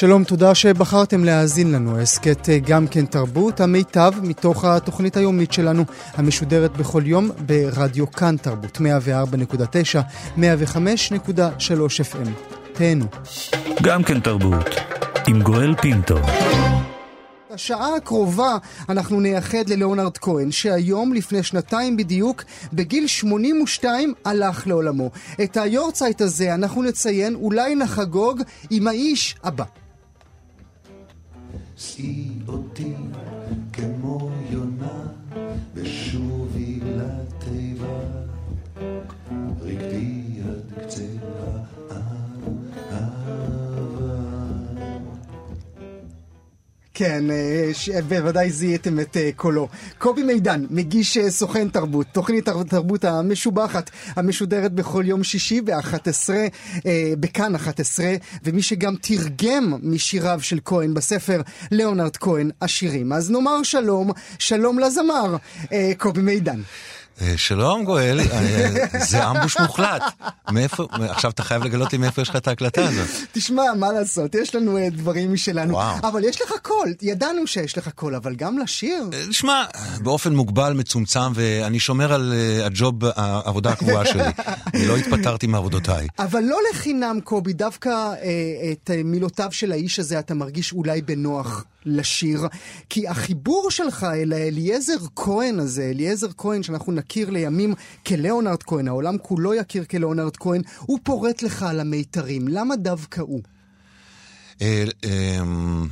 שלום, תודה שבחרתם להאזין לנו. הסכת אה, גם כן תרבות, המיטב מתוך התוכנית היומית שלנו, המשודרת בכל יום ברדיו כאן תרבות, 104.9, 105.3 FM. תהנו. גם כן תרבות. עם גואל פינטו. השעה הקרובה אנחנו נייחד ללאונרד כהן, שהיום, לפני שנתיים בדיוק, בגיל 82 הלך לעולמו. את היורצייט הזה אנחנו נציין, אולי נחגוג, עם האיש הבא. שאי אותי כמו כן, אה, בוודאי זיהיתם את אה, קולו. קובי מידן, מגיש אה, סוכן תרבות, תוכנית התרבות המשובחת, המשודרת בכל יום שישי ב-11, בכאן 11, ומי שגם תרגם משיריו של כהן בספר, ליאונרד כהן, השירים. אז נאמר שלום, שלום לזמר, קובי מידן. אה, שלום גואל, אה, זה ambush מוחלט. מאיפה, עכשיו אתה חייב לגלות לי מאיפה יש לך את ההקלטה הזאת. תשמע, מה לעשות, יש לנו אה, דברים משלנו. וואו. אבל יש לך קול, ידענו שיש לך קול, אבל גם לשיר. תשמע, באופן מוגבל, מצומצם, ואני שומר על הג'וב, העבודה הקבועה שלי. אני לא התפטרתי מעבודותיי. אבל לא לחינם, קובי, דווקא את מילותיו של האיש הזה אתה מרגיש אולי בנוח. לשיר, כי החיבור שלך אל אליעזר כהן הזה, אליעזר כהן שאנחנו נכיר לימים כליאונרד כהן, העולם כולו יכיר כליאונרד כהן, הוא פורט לך על המיתרים. למה דווקא הוא? אמ,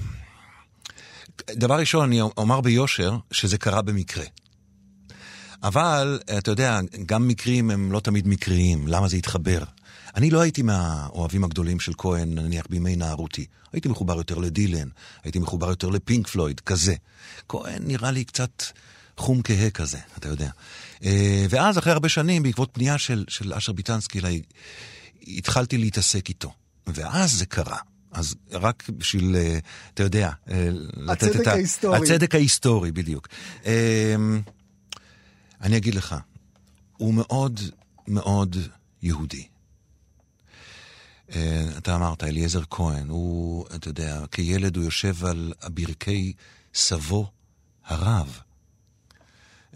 דבר ראשון, אני אומר ביושר שזה קרה במקרה. אבל, אתה יודע, גם מקרים הם לא תמיד מקריים, למה זה התחבר? אני לא הייתי מהאוהבים הגדולים של כהן, נניח בימי נערותי. הייתי מחובר יותר לדילן, הייתי מחובר יותר לפינק פלויד, כזה. כהן נראה לי קצת חום כהה כזה, אתה יודע. אה, ואז, אחרי הרבה שנים, בעקבות פנייה של, של אשר ביטנסקי אליי, התחלתי להתעסק איתו. ואז זה קרה. אז רק בשביל, אה, אתה יודע, אה, לתת את ה... הצדק ההיסטורי. הצדק ההיסטורי, בדיוק. אני אגיד לך, הוא מאוד מאוד יהודי. אה, אתה אמרת, אליעזר כהן, הוא, אתה יודע, כילד הוא יושב על ברכי סבו הרב,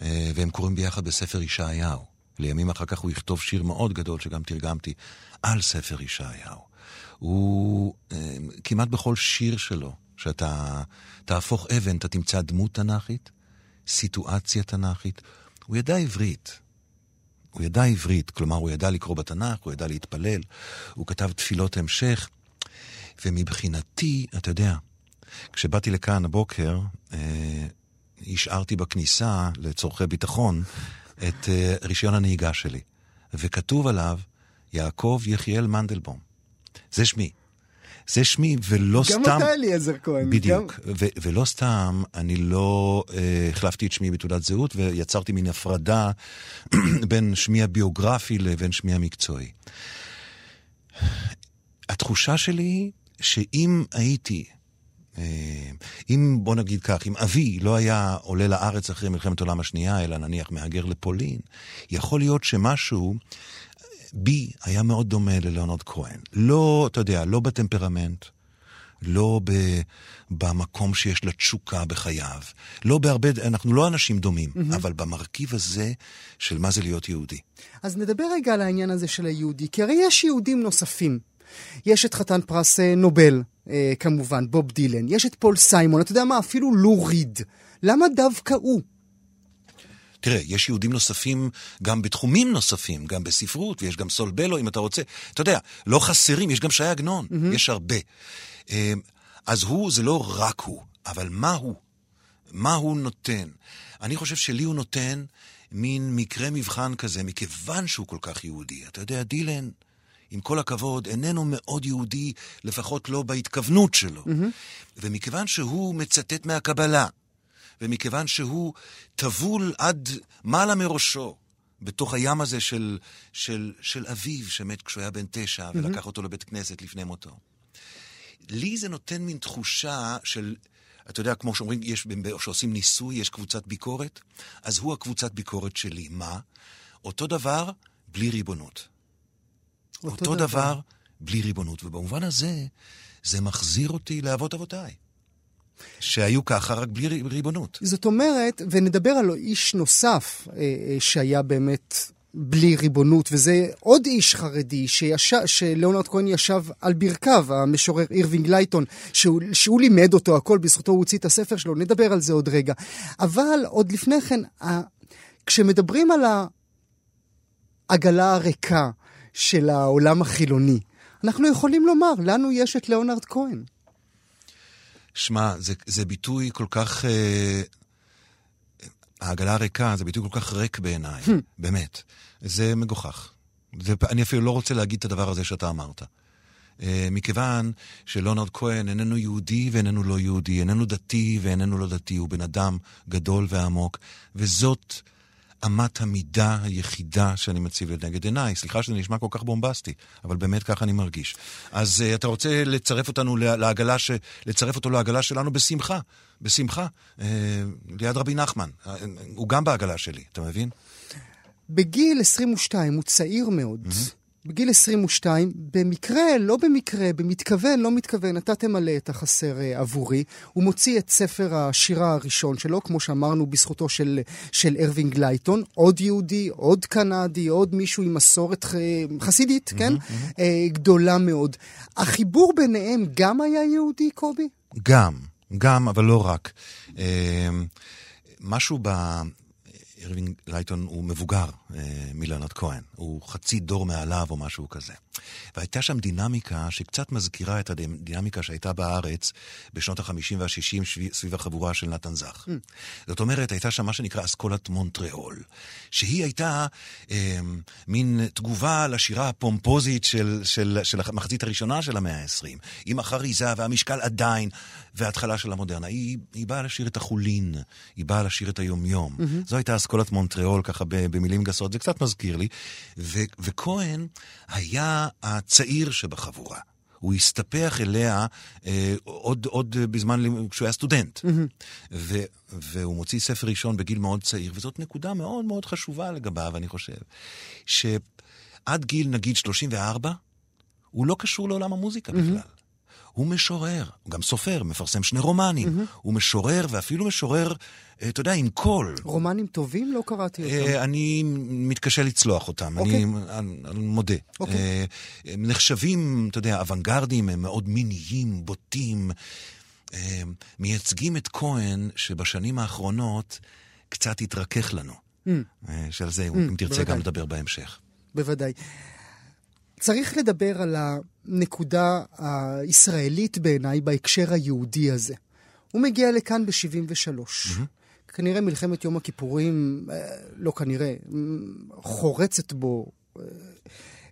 אה, והם קוראים ביחד בספר ישעיהו. לימים אחר כך הוא יכתוב שיר מאוד גדול שגם תרגמתי על ספר ישעיהו. הוא אה, כמעט בכל שיר שלו, שאתה תהפוך אבן, אתה תמצא דמות תנ"כית, סיטואציה תנ"כית. הוא ידע עברית. הוא ידע עברית, כלומר הוא ידע לקרוא בתנ"ך, הוא ידע להתפלל, הוא כתב תפילות המשך, ומבחינתי, אתה יודע, כשבאתי לכאן הבוקר, אה, השארתי בכניסה לצורכי ביטחון את אה, רישיון הנהיגה שלי, וכתוב עליו יעקב יחיאל מנדלבום. זה שמי. זה שמי, ולא גם סתם... גם אתה אליעזר כהן. בדיוק. גם... ו- ולא סתם, אני לא אה, החלפתי את שמי בתעודת זהות, ויצרתי מין הפרדה בין שמי הביוגרפי לבין שמי המקצועי. התחושה שלי היא שאם הייתי אה, אם, בוא נגיד כך, אם אבי לא היה עולה לארץ אחרי מלחמת העולם השנייה, אלא נניח מהגר לפולין, יכול להיות שמשהו בי היה מאוד דומה ללאונרד כהן. לא, אתה יודע, לא בטמפרמנט, לא ב, במקום שיש לה תשוקה בחייו, לא בהרבה, אנחנו לא אנשים דומים, mm-hmm. אבל במרכיב הזה של מה זה להיות יהודי. אז נדבר רגע על העניין הזה של היהודי, כי הרי יש יהודים נוספים. יש את חתן פרס אה, נובל, אה, כמובן, בוב דילן, יש את פול סיימון, אתה יודע מה, אפילו לו ריד. למה דווקא הוא? תראה, יש יהודים נוספים גם בתחומים נוספים, גם בספרות, ויש גם סולבלו, אם אתה רוצה. אתה יודע, לא חסרים, יש גם שי עגנון, mm-hmm. יש הרבה. אמ, אז הוא, זה לא רק הוא, אבל מה הוא? מה הוא נותן? אני חושב שלי הוא נותן מין מקרה מבחן כזה, מכיוון שהוא כל כך יהודי. אתה יודע, דילן, עם כל הכבוד, איננו מאוד יהודי, לפחות לא בהתכוונות שלו. Mm-hmm. ומכיוון שהוא מצטט מהקבלה, ומכיוון שהוא טבול עד מעלה מראשו, בתוך הים הזה של, של, של אביו שמת כשהוא היה בן תשע, mm-hmm. ולקח אותו לבית כנסת לפני מותו. לי זה נותן מין תחושה של, אתה יודע, כמו שאומרים, יש, שעושים ניסוי, יש קבוצת ביקורת, אז הוא הקבוצת ביקורת שלי. מה? אותו דבר, בלי ריבונות. אותו, אותו דבר, דבר, בלי ריבונות. ובמובן הזה, זה מחזיר אותי לאבות אבותיי. שהיו ככה, רק בלי ריבונות. זאת אומרת, ונדבר על איש נוסף אה, אה, שהיה באמת בלי ריבונות, וזה עוד איש חרדי שישב, שלאונרד כהן ישב על ברכיו, המשורר אירווינג לייטון, שהוא, שהוא לימד אותו הכל, בזכותו הוא הוציא את הספר שלו, נדבר על זה עוד רגע. אבל עוד לפני כן, כשמדברים על העגלה הריקה של העולם החילוני, אנחנו יכולים לומר, לנו יש את ליאונרד כהן. שמע, זה, זה ביטוי כל כך... אה, העגלה הריקה זה ביטוי כל כך ריק בעיניי, hmm. באמת. זה מגוחך. זה, אני אפילו לא רוצה להגיד את הדבר הזה שאתה אמרת. Uh, מכיוון שלונרד כהן איננו יהודי ואיננו לא יהודי, איננו דתי ואיננו לא דתי, הוא בן אדם גדול ועמוק, וזאת אמת המידה היחידה שאני מציב לנגד עיניי. סליחה שזה נשמע כל כך בומבסטי, אבל באמת ככה אני מרגיש. אז uh, אתה רוצה לצרף אותנו לעגלה, ש... לצרף אותו לעגלה שלנו בשמחה, בשמחה, uh, ליד רבי נחמן. Uh, הוא גם בעגלה שלי, אתה מבין? בגיל 22, הוא צעיר מאוד. Mm-hmm. בגיל 22, במקרה, לא במקרה, במתכוון, לא מתכוון, אתה תמלא את החסר uh, עבורי. הוא מוציא את ספר השירה הראשון שלו, כמו שאמרנו, בזכותו של, של ארווינג לייטון. עוד יהודי, עוד קנדי, עוד מישהו עם מסורת ח... חסידית, mm-hmm, כן? Mm-hmm. Uh, גדולה מאוד. החיבור ביניהם גם היה יהודי, קובי? גם, גם, אבל לא רק. Uh, משהו ב... אירווינג לייטון הוא מבוגר אה, מלאונרד כהן, הוא חצי דור מעליו או משהו כזה. והייתה שם דינמיקה שקצת מזכירה את הדינמיקה שהייתה בארץ בשנות ה-50 וה-60 סביב החבורה של נתן זך. Mm. זאת אומרת, הייתה שם מה שנקרא אסכולת מונטריאול, שהיא הייתה אה, מין תגובה לשירה הפומפוזית של, של, של המחצית הראשונה של המאה ה-20, עם החריזה והמשקל עדיין, וההתחלה של המודרנה. היא, היא באה לשיר את החולין, היא באה לשיר את היומיום. Mm-hmm. זו הייתה אסכולת מונטריאול, ככה במילים גסות, זה קצת מזכיר לי. ו- וכהן היה הצעיר שבחבורה. הוא הסתפח אליה אה, עוד, עוד בזמן, כשהוא היה סטודנט. Mm-hmm. ו, והוא מוציא ספר ראשון בגיל מאוד צעיר, וזאת נקודה מאוד מאוד חשובה לגביו, אני חושב. שעד גיל, נגיד, 34, הוא לא קשור לעולם המוזיקה mm-hmm. בכלל. הוא משורר, הוא גם סופר, מפרסם שני רומנים. Mm-hmm. הוא משורר, ואפילו משורר, אה, אתה יודע, עם קול. רומנים טובים? לא קראתי אותם. אה, אני מתקשה לצלוח אותם, okay. אני, אוקיי. אני, אני מודה. Okay. אוקיי. הם נחשבים, אתה יודע, אוונגרדים, הם מאוד מיניים, בוטים. מייצגים את כהן, שבשנים האחרונות קצת התרכך לנו. Mm. שעל זה, mm, אם תרצה, בוודאי. גם לדבר בהמשך. בוודאי. צריך לדבר על הנקודה הישראלית בעיניי בהקשר היהודי הזה. הוא מגיע לכאן ב-73. Mm-hmm. כנראה מלחמת יום הכיפורים, אה, לא כנראה, חורצת בו אה,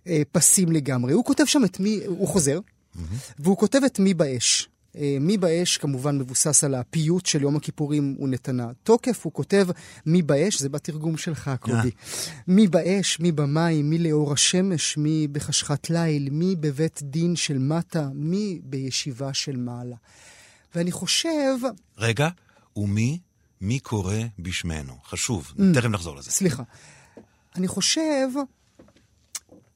אה, פסים לגמרי. הוא כותב שם את מי, הוא חוזר, mm-hmm. והוא כותב את מי באש. אה, מי באש כמובן מבוסס על הפיוט של יום הכיפורים ונתנה תוקף. הוא כותב מי באש, זה בתרגום שלך, קובי. אה. מי באש, מי במים, מי לאור השמש, מי בחשכת ליל, מי בבית דין של מטה, מי בישיבה של מעלה. ואני חושב... רגע, ומי? מי קורא בשמנו? חשוב, mm, תכף נחזור לזה. סליחה. אני חושב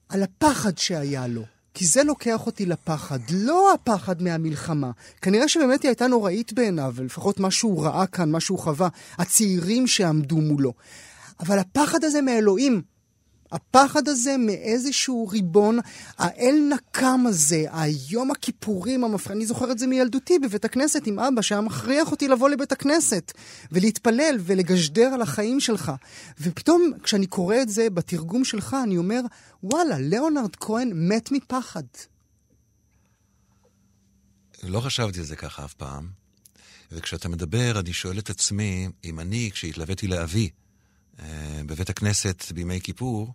על הפחד שהיה לו. כי זה לוקח אותי לפחד, לא הפחד מהמלחמה. כנראה שבאמת היא הייתה נוראית בעיניו, ולפחות מה שהוא ראה כאן, מה שהוא חווה, הצעירים שעמדו מולו. אבל הפחד הזה מאלוהים, הפחד הזה מאיזשהו ריבון, האל נקם הזה, היום הכיפורים המפריע, אני זוכר את זה מילדותי בבית הכנסת עם אבא שהיה מכריח אותי לבוא לבית הכנסת ולהתפלל ולגשדר על החיים שלך. ופתאום כשאני קורא את זה בתרגום שלך, אני אומר, וואלה, ליאונרד כהן מת מפחד. לא חשבתי על זה ככה אף פעם. וכשאתה מדבר, אני שואל את עצמי, אם אני, כשהתלוויתי לאבי, בבית הכנסת בימי כיפור,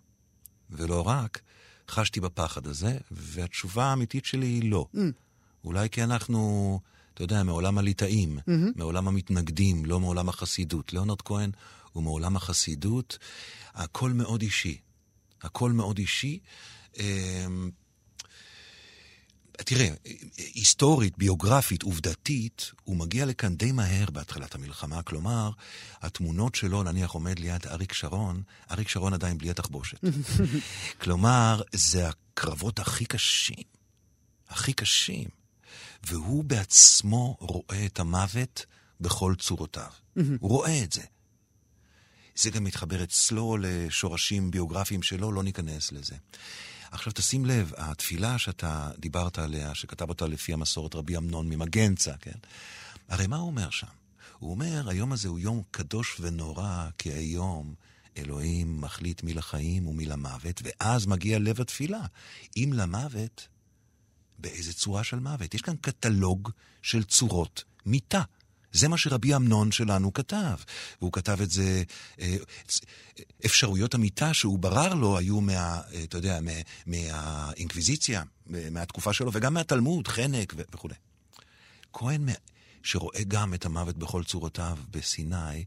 ולא רק, חשתי בפחד הזה, והתשובה האמיתית שלי היא לא. Mm. אולי כי אנחנו, אתה יודע, מעולם הליטאים, mm-hmm. מעולם המתנגדים, לא מעולם החסידות. ליאונרד כהן הוא מעולם החסידות, הכל מאוד אישי. הכל מאוד אישי. תראה, היסטורית, ביוגרפית, עובדתית, הוא מגיע לכאן די מהר בהתחלת המלחמה. כלומר, התמונות שלו, נניח עומד ליד אריק שרון, אריק שרון עדיין בלי התחבושת. כלומר, זה הקרבות הכי קשים, הכי קשים. והוא בעצמו רואה את המוות בכל צורותיו. הוא רואה את זה. זה גם מתחבר אצלו לשורשים ביוגרפיים שלו, לא ניכנס לזה. עכשיו תשים לב, התפילה שאתה דיברת עליה, שכתב אותה לפי המסורת רבי אמנון ממגנצה, כן? הרי מה הוא אומר שם? הוא אומר, היום הזה הוא יום קדוש ונורא, כי היום אלוהים מחליט מי לחיים ומי למוות, ואז מגיע לב התפילה. אם למוות, באיזה צורה של מוות? יש כאן קטלוג של צורות מיתה. זה מה שרבי אמנון שלנו כתב. והוא כתב את זה, אה, אפשרויות המיטה שהוא ברר לו היו מה, אה, אתה יודע, מה, מהאינקוויזיציה, מהתקופה שלו, וגם מהתלמוד, חנק וכולי. כהן, שרואה גם את המוות בכל צורותיו בסיני,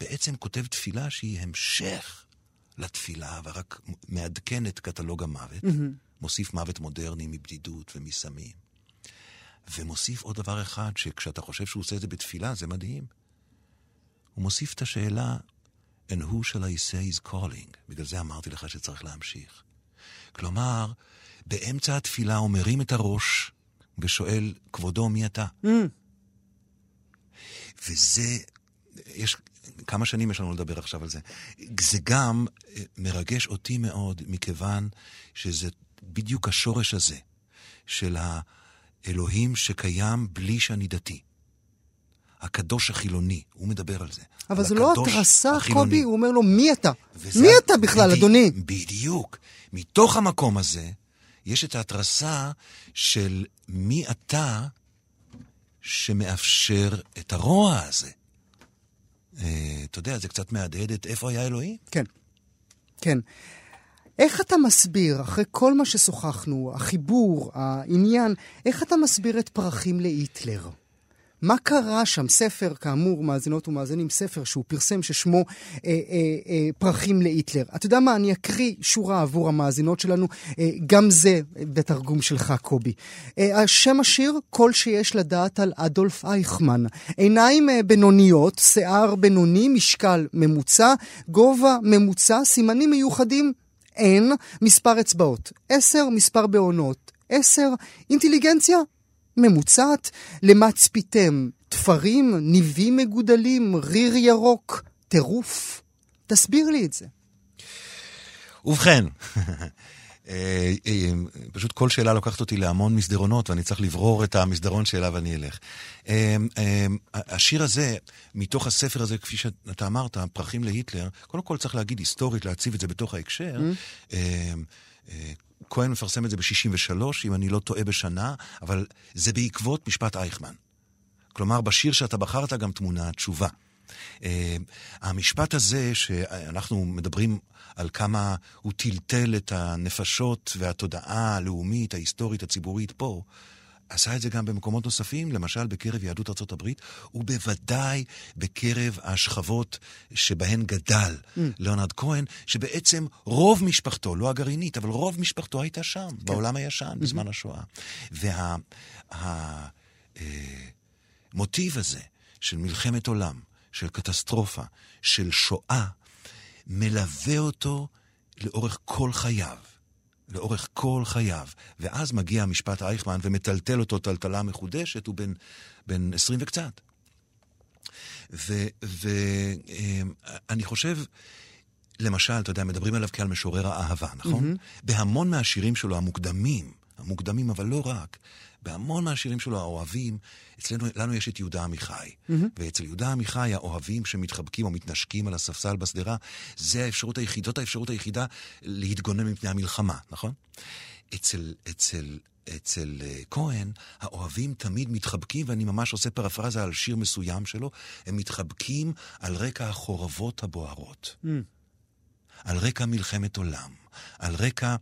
בעצם כותב תפילה שהיא המשך לתפילה, ורק מעדכן את קטלוג המוות. Mm-hmm. מוסיף מוות מודרני מבדידות ומסמים. ומוסיף עוד דבר אחד, שכשאתה חושב שהוא עושה את זה בתפילה, זה מדהים. הוא מוסיף את השאלה, And who shall I say is calling? בגלל זה אמרתי לך שצריך להמשיך. כלומר, באמצע התפילה הוא מרים את הראש ושואל, כבודו, מי אתה? Mm. וזה, יש, כמה שנים יש לנו לדבר עכשיו על זה. זה גם אה, מרגש אותי מאוד, מכיוון שזה בדיוק השורש הזה של ה... אלוהים שקיים בלי שאני דתי. הקדוש החילוני, הוא מדבר על זה. אבל זה לא התרסה, קובי, הוא אומר לו, מי אתה? מי אתה בכלל, בדי, אדוני? בדיוק. מתוך המקום הזה, יש את ההתרסה של מי אתה שמאפשר את הרוע הזה. אה, אתה יודע, זה קצת מהדהד את איפה היה אלוהים. כן, כן. איך אתה מסביר, אחרי כל מה ששוחחנו, החיבור, העניין, איך אתה מסביר את פרחים להיטלר? מה קרה שם? ספר, כאמור, מאזינות ומאזינים, ספר שהוא פרסם ששמו אה, אה, אה, פרחים להיטלר. אתה יודע מה? אני אקריא שורה עבור המאזינות שלנו, אה, גם זה בתרגום שלך, קובי. אה, השם השיר, כל שיש לדעת על אדולף אייכמן. עיניים אה, בינוניות, שיער בינוני, משקל ממוצע, גובה ממוצע, סימנים מיוחדים אין, מספר אצבעות. עשר, מספר בעונות. עשר, אינטליגנציה ממוצעת. למה צפיתם? תפרים, ניבים מגודלים, ריר ירוק, טירוף. תסביר לי את זה. ובכן, פשוט כל שאלה לוקחת אותי להמון מסדרונות, ואני צריך לברור את המסדרון שאליו אני אלך. אה, השיר הזה, מתוך הספר הזה, כפי שאתה אמרת, פרחים להיטלר, קודם כל צריך להגיד היסטורית, להציב את זה בתוך ההקשר. Mm. כהן מפרסם את זה ב-63, אם אני לא טועה בשנה, אבל זה בעקבות משפט אייכמן. כלומר, בשיר שאתה בחרת גם תמונה תשובה. המשפט הזה, שאנחנו מדברים על כמה הוא טלטל את הנפשות והתודעה הלאומית, ההיסטורית, הציבורית פה. עשה את זה גם במקומות נוספים, למשל בקרב יהדות ארצות הברית, ובוודאי בקרב השכבות שבהן גדל mm. ליאונרד כהן, שבעצם רוב משפחתו, לא הגרעינית, אבל רוב משפחתו הייתה שם, כן. בעולם הישן, mm-hmm. בזמן השואה. והמוטיב וה, אה, הזה של מלחמת עולם, של קטסטרופה, של שואה, מלווה אותו לאורך כל חייו. לאורך כל חייו. ואז מגיע המשפט אייכמן ומטלטל אותו טלטלה מחודשת, הוא בן, בן 20 וקצת. ואני חושב, למשל, אתה יודע, מדברים עליו כעל משורר האהבה, נכון? Mm-hmm. בהמון מהשירים שלו המוקדמים, המוקדמים אבל לא רק, בהמון מהשירים שלו האוהבים, אצלנו, לנו יש את יהודה עמיחי. Mm-hmm. ואצל יהודה עמיחי, האוהבים שמתחבקים או מתנשקים על הספסל בשדרה, זה האפשרות היחידה, זאת האפשרות היחידה להתגונן מפני המלחמה, נכון? אצל, אצל, אצל uh, כהן, האוהבים תמיד מתחבקים, ואני ממש עושה פרפרזה על שיר מסוים שלו, הם מתחבקים על רקע החורבות הבוערות. Mm. על רקע מלחמת עולם, על רקע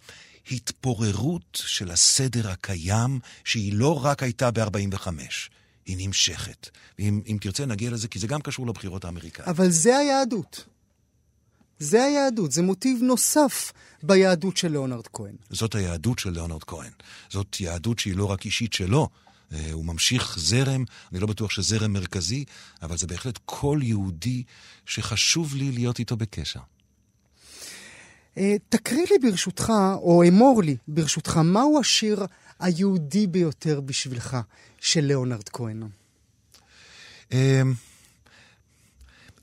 התפוררות של הסדר הקיים, שהיא לא רק הייתה ב-45, היא נמשכת. ואם אם תרצה נגיע לזה, כי זה גם קשור לבחירות האמריקאיות. אבל זה היהדות. זה היהדות, זה מוטיב נוסף ביהדות של ליאונרד כהן. זאת היהדות של ליאונרד כהן. זאת יהדות שהיא לא רק אישית שלו, אה, הוא ממשיך זרם, אני לא בטוח שזרם מרכזי, אבל זה בהחלט כל יהודי שחשוב לי להיות איתו בקשר. אה, תקריא לי ברשותך, או אמור לי ברשותך, מהו השיר היהודי ביותר בשבילך של ליאונרד כהן? אמ,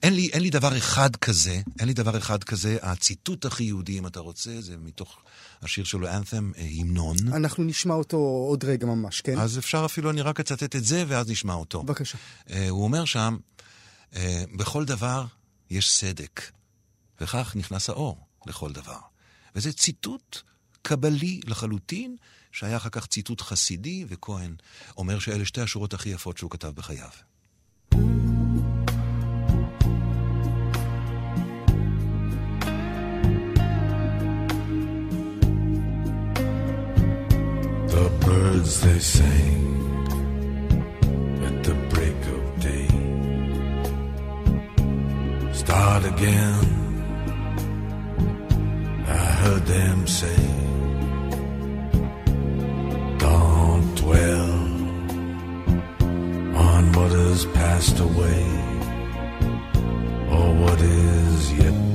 אין לי, אין לי דבר אחד כזה, אין לי דבר אחד כזה. הציטוט הכי יהודי, אם אתה רוצה, זה מתוך השיר שלו, אנת'ם, אה, המנון. אנחנו נשמע אותו עוד רגע ממש, כן? אז אפשר אפילו, אני רק אצטט את זה, ואז נשמע אותו. בבקשה. אה, הוא אומר שם, אה, בכל דבר יש סדק, וכך נכנס האור לכל דבר. וזה ציטוט קבלי לחלוטין, שהיה אחר כך ציטוט חסידי, וכהן אומר שאלה שתי השורות הכי יפות שהוא כתב בחייו. The birds they sang at the break of day. Start again. I heard them say, Don't dwell on what has passed away or what is yet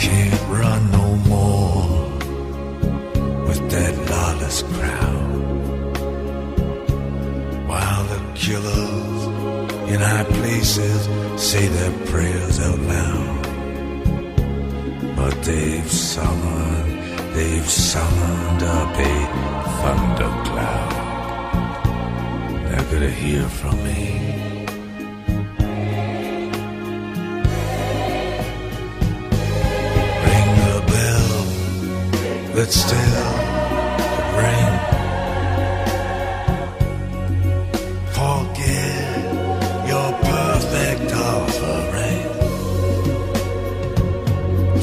can't run no more with that lawless crowd. While the killers in high places say their prayers out loud. But they've summoned, they've summoned up a thundercloud. They're gonna hear from me. That still could ring. Forget your perfect offering.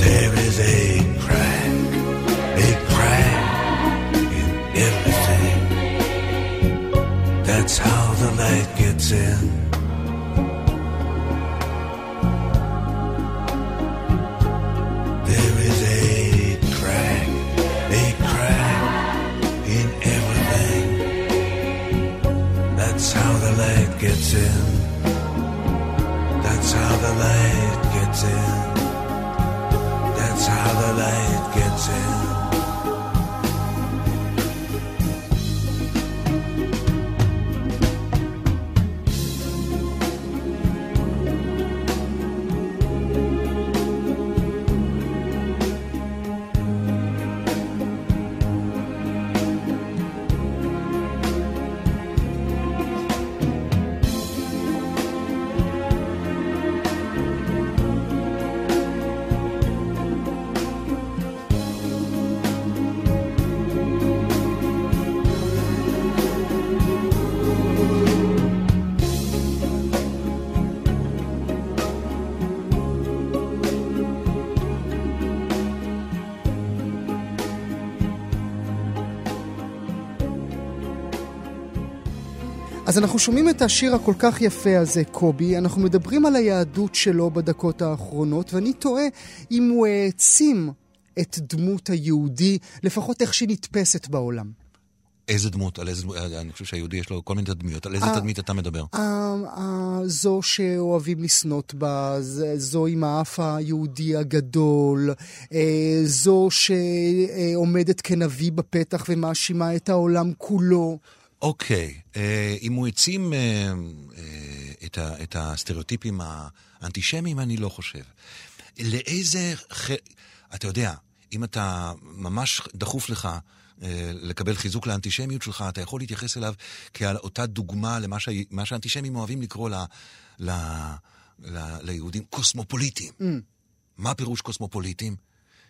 There is a crack, a crack in everything. That's how the light gets in. In. That's how the light gets in. אז אנחנו שומעים את השיר הכל כך יפה הזה, קובי. אנחנו מדברים על היהדות שלו בדקות האחרונות, ואני תוהה אם הוא העצים את דמות היהודי, לפחות איך שהיא נתפסת בעולם. איזה דמות? על איזה דמות? אני חושב שהיהודי יש לו כל מיני תדמיות. על איזה אה, תדמית אתה מדבר? זו שאוהבים לשנות בה, זו עם האף היהודי הגדול, אה, זו שעומדת כנביא בפתח ומאשימה את העולם כולו. אוקיי, אה, אם הוא העצים את הסטריאוטיפים האנטישמיים, אני לא חושב. לאיזה... אתה יודע, אם אתה ממש דחוף לך אה, לקבל חיזוק לאנטישמיות שלך, אתה יכול להתייחס אליו כעל אותה דוגמה למה ש... שהאנטישמים אוהבים לקרוא ל... ל... ל... ליהודים קוסמופוליטים. Mm. מה פירוש קוסמופוליטים?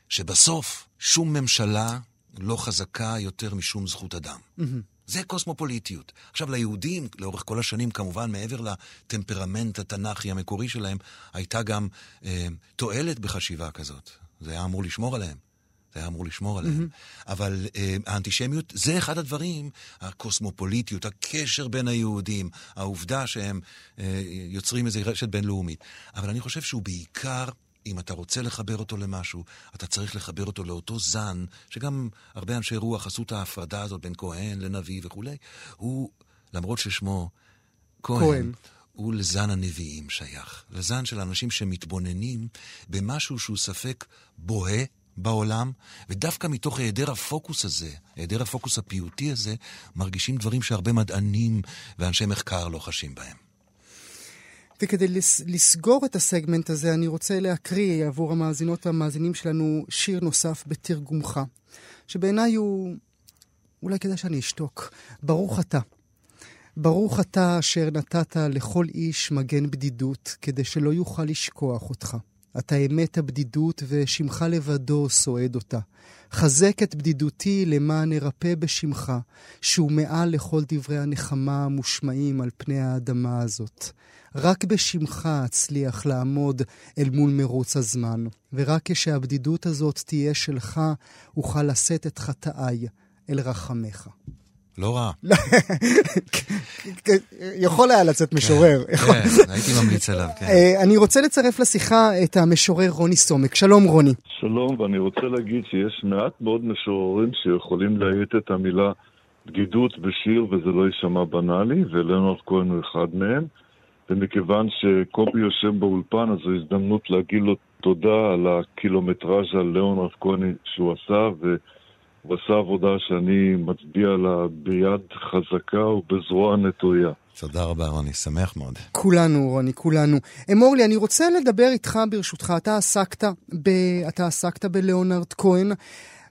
שבסוף שום ממשלה לא חזקה יותר משום זכות אדם. Mm-hmm. זה קוסמופוליטיות. עכשיו, ליהודים, לאורך כל השנים, כמובן, מעבר לטמפרמנט התנ"כי המקורי שלהם, הייתה גם אה, תועלת בחשיבה כזאת. זה היה אמור לשמור עליהם. זה היה אמור לשמור עליהם. Mm-hmm. אבל אה, האנטישמיות, זה אחד הדברים, הקוסמופוליטיות, הקשר בין היהודים, העובדה שהם אה, יוצרים איזו רשת בינלאומית. אבל אני חושב שהוא בעיקר... אם אתה רוצה לחבר אותו למשהו, אתה צריך לחבר אותו לאותו זן, שגם הרבה אנשי רוח עשו את ההפרדה הזאת בין כהן לנביא וכולי. הוא, למרות ששמו כהן, כהן. הוא לזן הנביאים שייך. לזן של אנשים שמתבוננים במשהו שהוא ספק בוהה בעולם, ודווקא מתוך היעדר הפוקוס הזה, היעדר הפוקוס הפיוטי הזה, מרגישים דברים שהרבה מדענים ואנשי מחקר לא חשים בהם. וכדי לס- לסגור את הסגמנט הזה, אני רוצה להקריא עבור המאזינות והמאזינים שלנו שיר נוסף בתרגומך, שבעיניי הוא... אולי כדאי שאני אשתוק. ברוך אתה. ברוך אתה אשר נתת לכל איש מגן בדידות, כדי שלא יוכל לשכוח אותך. אתה אמת הבדידות, ושמך לבדו סועד אותה. חזק את בדידותי למען ארפא בשמך, שהוא מעל לכל דברי הנחמה המושמעים על פני האדמה הזאת. רק בשמך אצליח לעמוד אל מול מרוץ הזמן, ורק כשהבדידות הזאת תהיה שלך, אוכל לשאת את חטאיי אל רחמך. לא רע. יכול היה לצאת משורר. כן, הייתי ממליץ עליו, כן. אה, אני רוצה לצרף לשיחה את המשורר רוני סומק. שלום רוני. שלום, ואני רוצה להגיד שיש מעט מאוד משוררים שיכולים להאט את המילה בדידות בשיר וזה לא יישמע בנאלי, ולנרד כהן הוא אחד מהם. ומכיוון שקובי יושב באולפן, אז זו הזדמנות להגיד לו תודה על הקילומטראז' על ליאונרד כהן שהוא עשה, הוא עשה עבודה שאני מצביע לה ביד חזקה ובזרוע נטויה. תודה רבה, רוני, שמח מאוד. כולנו, רוני, כולנו. אמור לי, אני רוצה לדבר איתך, ברשותך. אתה עסקת, ב... אתה עסקת בליאונרד כהן.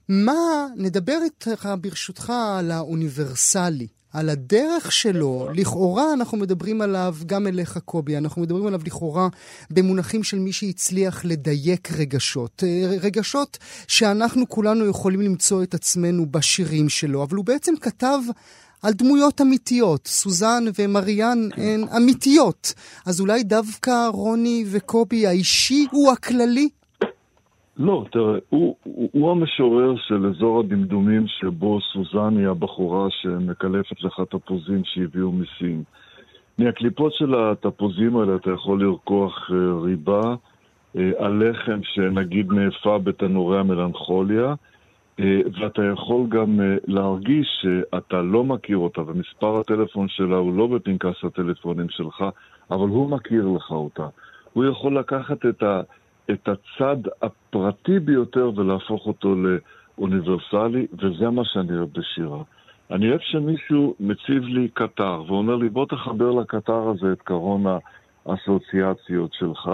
מה, נדבר איתך, ברשותך, על האוניברסלי. על הדרך שלו, לכאורה אנחנו מדברים עליו, גם אליך קובי, אנחנו מדברים עליו לכאורה במונחים של מי שהצליח לדייק רגשות. אה, רגשות שאנחנו כולנו יכולים למצוא את עצמנו בשירים שלו, אבל הוא בעצם כתב... על דמויות אמיתיות. סוזן ומריאן הן אמיתיות. אז אולי דווקא רוני וקובי האישי הוא הכללי? לא, תראה, הוא, הוא, הוא המשורר של אזור הדמדומים שבו סוזן היא הבחורה שמקלפת לך תפוזים שהביאו מסין. מהקליפות של התפוזים האלה אתה יכול לרקוח אה, ריבה, אה, הלחם שנגיד נאפה בתנורי המלנכוליה, אה, ואתה יכול גם להרגיש שאתה לא מכיר אותה ומספר הטלפון שלה הוא לא בפנקס הטלפונים שלך, אבל הוא מכיר לך אותה. הוא יכול לקחת את ה... את הצד הפרטי ביותר ולהפוך אותו לאוניברסלי, וזה מה שאני אוהב בשירה. אני אוהב שמישהו מציב לי קטר ואומר לי, בוא תחבר לקטר הזה את קרון האסוציאציות שלך,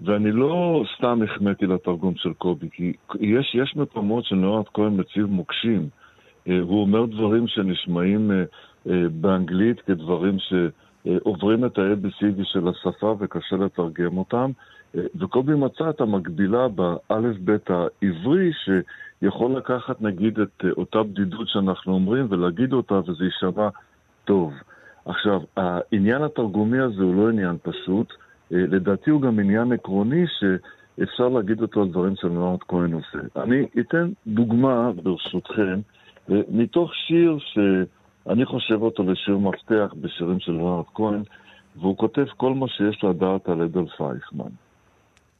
ואני לא סתם החמאתי לתרגום של קובי, כי יש, יש מקומות שנועד כהן מציב מוקשים. אה, הוא אומר דברים שנשמעים אה, אה, באנגלית כדברים שעוברים את ה-ABCD של השפה וקשה לתרגם אותם, וקובי מצא את המקבילה באלף-בית העברי, שיכול לקחת נגיד את אותה בדידות שאנחנו אומרים ולהגיד אותה וזה יישמע טוב. עכשיו, העניין התרגומי הזה הוא לא עניין פשוט, לדעתי הוא גם עניין עקרוני שאפשר להגיד אותו על דברים שלנועד כהן עושה. אני אתן דוגמה, ברשותכם, מתוך שיר ש... אני חושב אותו לשיר מפתח בשירים של לארד כהן, והוא כותב כל מה שיש לדעת על אדולף אייכמן.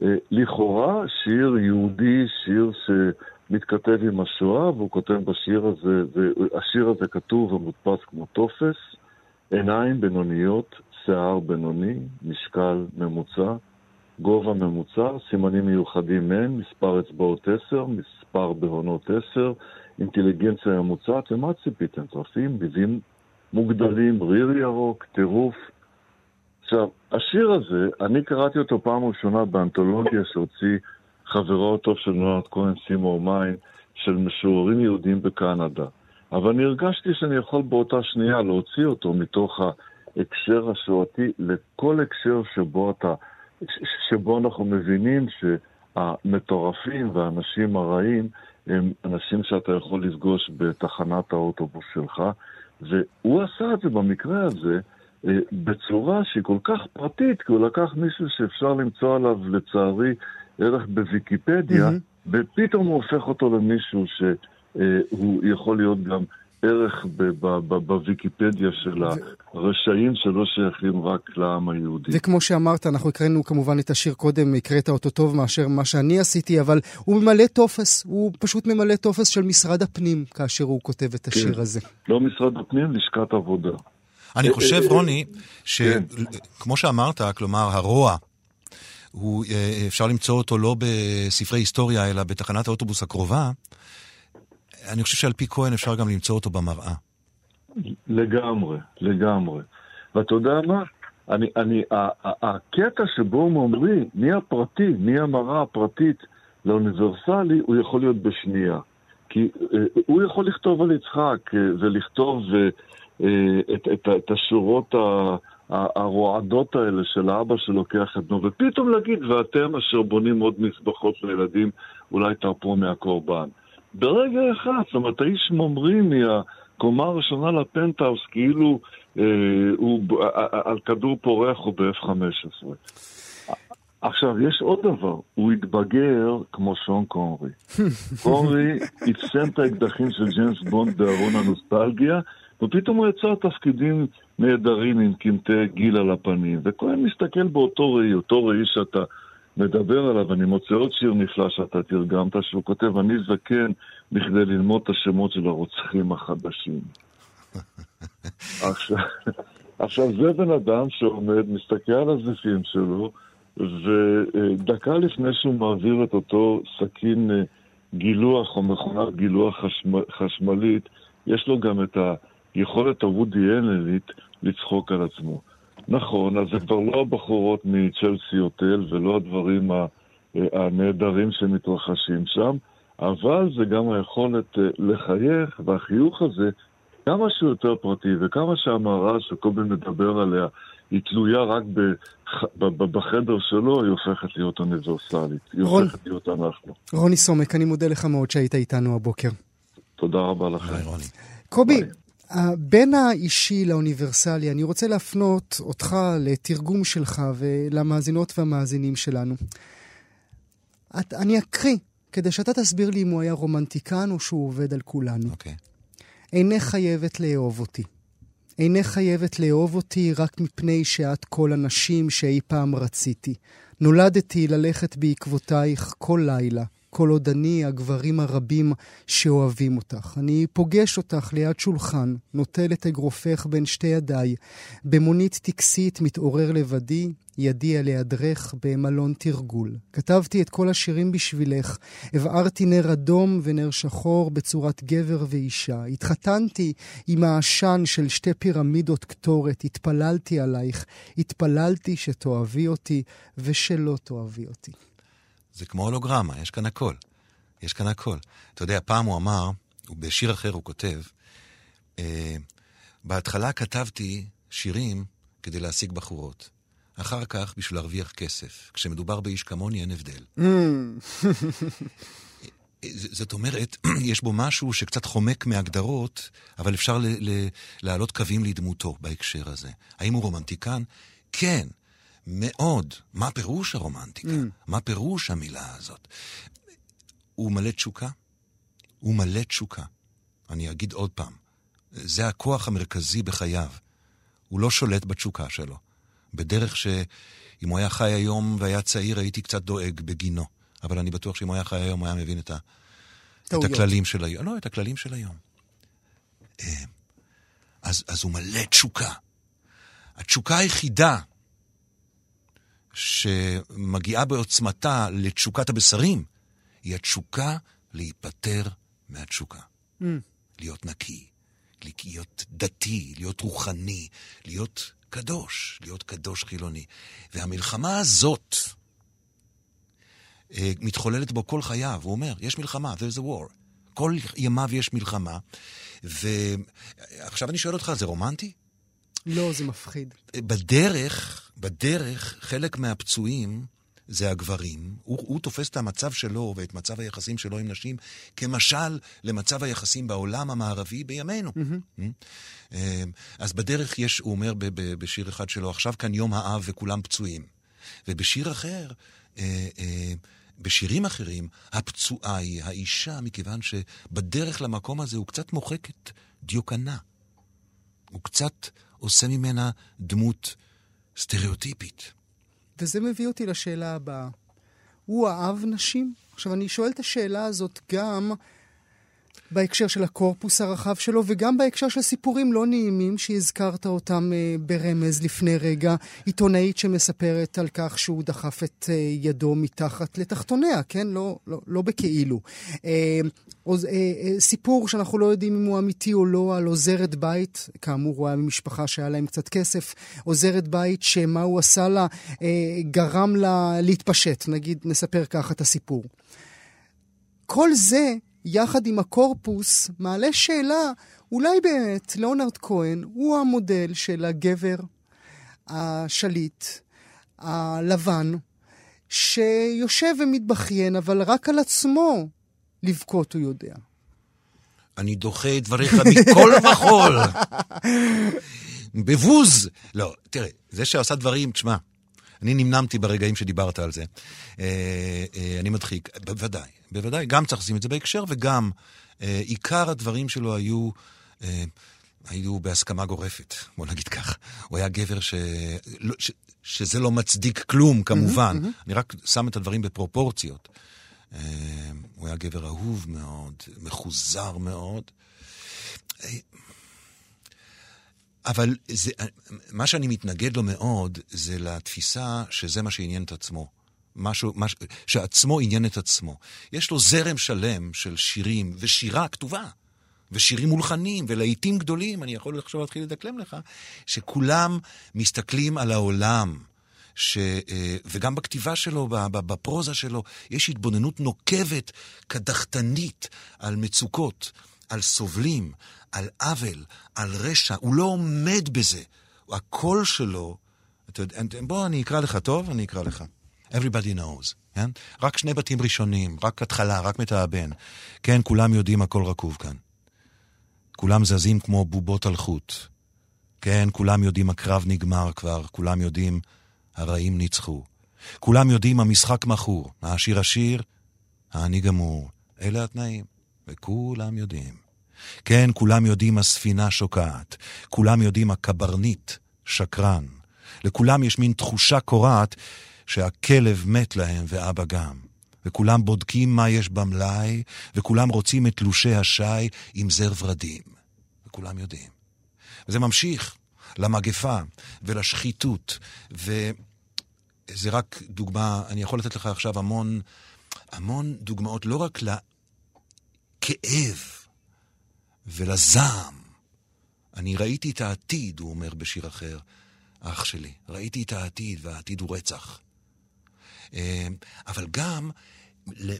אה, לכאורה שיר יהודי, שיר שמתכתב עם השואה, והוא כותב בשיר הזה, והשיר הזה כתוב ומודפס כמו טופס, עיניים בינוניות, שיער בינוני, משקל ממוצע, גובה ממוצע, סימנים מיוחדים אין, מספר אצבעות 10, מספר בהונות 10, אינטליגנציה ממוצעת, ומה ציפיתם? טרפים, ביבים מוגדלים, ריר ירוק, טירוף. עכשיו, השיר הזה, אני קראתי אותו פעם ראשונה באנתולוגיה שהוציא חברו הטוב של נועד כהן, סימור מיין, של משוררים יהודים בקנדה. אבל אני הרגשתי שאני יכול באותה שנייה להוציא אותו מתוך ההקשר השואתי לכל הקשר שבו אתה, שבו אנחנו מבינים שהמטורפים והאנשים הרעים הם אנשים שאתה יכול לפגוש בתחנת האוטובוס שלך, והוא עשה את זה במקרה הזה אה, בצורה שהיא כל כך פרטית, כי הוא לקח מישהו שאפשר למצוא עליו, לצערי, ערך בוויקיפדיה, mm-hmm. ופתאום הוא הופך אותו למישהו שהוא יכול להיות גם ערך בוויקיפדיה של הרשעים שלא שייכים רק לעם היהודי. וכמו שאמרת, אנחנו הקראנו כמובן את השיר קודם, הקראת אותו טוב מאשר מה שאני עשיתי, אבל הוא ממלא טופס, הוא פשוט ממלא טופס של משרד הפנים כאשר הוא כותב את השיר כן. הזה. לא משרד הפנים, לשכת עבודה. אני חושב, רוני, שכמו כן. שאמרת, כלומר, הרוע, הוא, אה, אפשר למצוא אותו לא בספרי היסטוריה, אלא בתחנת האוטובוס הקרובה. אני חושב שעל פי כהן אפשר גם למצוא אותו במראה. לגמרי, לגמרי. ואתה יודע מה? אני, אני, הקטע שבו הוא ממריא, מי הפרטי, מי המראה הפרטית לאוניברסלי, הוא יכול להיות בשנייה. כי אה, הוא יכול לכתוב על יצחק אה, ולכתוב אה, את, את, את השורות הרועדות האלה של האבא שלוקח את בנו, ופתאום להגיד, ואתם אשר בונים עוד מזבחות לילדים, אולי תרפו מהקורבן. ברגע אחד, זאת אומרת, האיש ממריא מהקומה הראשונה לפנטהאוס, כאילו אה, הוא על כדור פורח או ב-F-15. עכשיו, יש עוד דבר, הוא התבגר כמו שון קונרי. קונרי אפסם את האקדחים של ג'יימס בונד בארון הנוסטלגיה, ופתאום הוא יצר תפקידים נהדרים עם קמטי גיל על הפנים. וכהן מסתכל באותו ראי, אותו ראי שאתה מדבר עליו, אני מוצא עוד שיר נפלא שאתה תרגמת, שהוא כותב, אני זקן בכדי ללמוד את השמות של הרוצחים החדשים. עכשיו, עכשיו, זה בן אדם שעומד, מסתכל על הזיפים שלו, ודקה לפני שהוא מעביר את אותו סכין אה, גילוח או מכונת גילוח חשמ... חשמלית, יש לו גם את היכולת הוודי אלנית לצחוק על עצמו. נכון, אז זה כבר לא הבחורות מצ'לסי הוטל ולא הדברים הנהדרים שמתרחשים שם, אבל זה גם היכולת אה, לחייך, והחיוך הזה, כמה שהוא יותר פרטי וכמה שהמערז שקובי מדבר עליה היא תלויה רק בח... בחדר שלו, היא הופכת להיות אוניברסלית. היא רון... הופכת להיות אנחנו. רוני סומק, אני מודה לך מאוד שהיית איתנו הבוקר. תודה רבה לכם. קובי, בין האישי לאוניברסלי, אני רוצה להפנות אותך לתרגום שלך ולמאזינות והמאזינים שלנו. את, אני אקריא, כדי שאתה תסביר לי אם הוא היה רומנטיקן או שהוא עובד על כולנו. אוקיי. Okay. אינך חייבת לאהוב אותי. אינך חייבת לאהוב אותי רק מפני שאת כל הנשים שאי פעם רציתי. נולדתי ללכת בעקבותייך כל לילה. כל עוד אני, הגברים הרבים שאוהבים אותך. אני פוגש אותך ליד שולחן, נוטל את אגרופך בין שתי ידיי. במונית טקסית מתעורר לבדי, ידי על היעדרך במלון תרגול. כתבתי את כל השירים בשבילך, הבערתי נר אדום ונר שחור בצורת גבר ואישה. התחתנתי עם העשן של שתי פירמידות קטורת, התפללתי עלייך, התפללתי שתאהבי אותי ושלא תאהבי אותי. זה כמו הולוגרמה, יש כאן הכל. יש כאן הכל. אתה יודע, פעם הוא אמר, בשיר אחר הוא כותב, אה, בהתחלה כתבתי שירים כדי להשיג בחורות. אחר כך בשביל להרוויח כסף. כשמדובר באיש כמוני אין הבדל. Mm. זאת אומרת, יש בו משהו שקצת חומק מהגדרות, אבל אפשר להעלות קווים לדמותו בהקשר הזה. האם הוא רומנטיקן? כן. מאוד. מה פירוש הרומנטיקה? Mm. מה פירוש המילה הזאת? הוא מלא תשוקה? הוא מלא תשוקה. אני אגיד עוד פעם, זה הכוח המרכזי בחייו. הוא לא שולט בתשוקה שלו. בדרך שאם הוא היה חי היום והיה צעיר, הייתי קצת דואג בגינו. אבל אני בטוח שאם הוא היה חי היום, הוא היה מבין את, ה... את הכללים של היום. לא, את הכללים של היום. אה, אז, אז הוא מלא תשוקה. התשוקה היחידה שמגיעה בעוצמתה לתשוקת הבשרים, היא התשוקה להיפטר מהתשוקה. Mm. להיות נקי, להיות דתי, להיות רוחני, להיות קדוש, להיות קדוש חילוני. והמלחמה הזאת אה, מתחוללת בו כל חייו. הוא אומר, יש מלחמה, there's a war. כל ימיו יש מלחמה. ועכשיו אני שואל אותך, זה רומנטי? לא, זה מפחיד. בדרך, בדרך, חלק מהפצועים זה הגברים. הוא, הוא תופס את המצב שלו ואת מצב היחסים שלו עם נשים כמשל למצב היחסים בעולם המערבי בימינו. Mm-hmm. אז בדרך יש, הוא אומר בשיר אחד שלו, עכשיו כאן יום האב וכולם פצועים. ובשיר אחר, אה, אה, בשירים אחרים, הפצועה היא האישה, מכיוון שבדרך למקום הזה הוא קצת מוחק את דיוקנה. הוא קצת עושה ממנה דמות סטריאוטיפית. וזה מביא אותי לשאלה הבאה. הוא אהב נשים? עכשיו, אני שואל את השאלה הזאת גם בהקשר של הקורפוס הרחב שלו, וגם בהקשר של סיפורים לא נעימים שהזכרת אותם uh, ברמז לפני רגע. עיתונאית שמספרת על כך שהוא דחף את uh, ידו מתחת לתחתוניה, כן? לא, לא, לא בכאילו. Uh, או, uh, uh, סיפור שאנחנו לא יודעים אם הוא אמיתי או לא, על עוזרת בית, כאמור הוא היה ממשפחה שהיה להם קצת כסף, עוזרת בית שמה הוא עשה לה, uh, גרם לה להתפשט, נגיד, נספר ככה את הסיפור. כל זה יחד עם הקורפוס, מעלה שאלה, אולי באמת ליאונרד כהן הוא המודל של הגבר השליט, הלבן, שיושב ומתבכיין, אבל רק על עצמו לבכות הוא יודע. אני דוחה את דבריך מכל וכול. בבוז. לא, תראה, זה שעשה דברים, תשמע, אני נמנמתי ברגעים שדיברת על זה. אה, אה, אני מדחיק, בוודאי, בוודאי, גם צריך לשים את זה בהקשר, וגם אה, עיקר הדברים שלו היו... היו בהסכמה גורפת, בוא נגיד כך. הוא היה גבר ש... לא, ש... שזה לא מצדיק כלום, כמובן. Mm-hmm, mm-hmm. אני רק שם את הדברים בפרופורציות. הוא היה גבר אהוב מאוד, מחוזר מאוד. אבל זה, מה שאני מתנגד לו מאוד, זה לתפיסה שזה מה שעניין את עצמו. משהו, מש, שעצמו עניין את עצמו. יש לו זרם שלם של שירים, ושירה כתובה, ושירים מולחנים, ולעיתים גדולים, אני יכול עכשיו להתחיל לדקלם לך, שכולם מסתכלים על העולם. ש, אה, וגם בכתיבה שלו, בפרוזה שלו, יש התבוננות נוקבת, קדחתנית, על מצוקות, על סובלים, על עוול, על רשע, הוא לא עומד בזה. הקול שלו, אתה יודע, בוא אני אקרא לך טוב, אני אקרא לך. Everybody knows, כן? רק שני בתים ראשונים, רק התחלה, רק מתאבן. כן, כולם יודעים הכל רקוב כאן. כולם זזים כמו בובות על חוט. כן, כולם יודעים הקרב נגמר כבר, כולם יודעים הרעים ניצחו. כולם יודעים המשחק מכור, העשיר עשיר, העני גמור. אלה התנאים, וכולם יודעים. כן, כולם יודעים הספינה שוקעת, כולם יודעים הקברניט שקרן. לכולם יש מין תחושה קורעת שהכלב מת להם ואבא גם. וכולם בודקים מה יש במלאי, וכולם רוצים את תלושי השי עם זר ורדים. וכולם יודעים. וזה ממשיך למגפה ולשחיתות, וזה רק דוגמה, אני יכול לתת לך עכשיו המון, המון דוגמאות, לא רק לכאב ולזעם. אני ראיתי את העתיד, הוא אומר בשיר אחר, אח שלי. ראיתי את העתיד, והעתיד הוא רצח. אה, אבל גם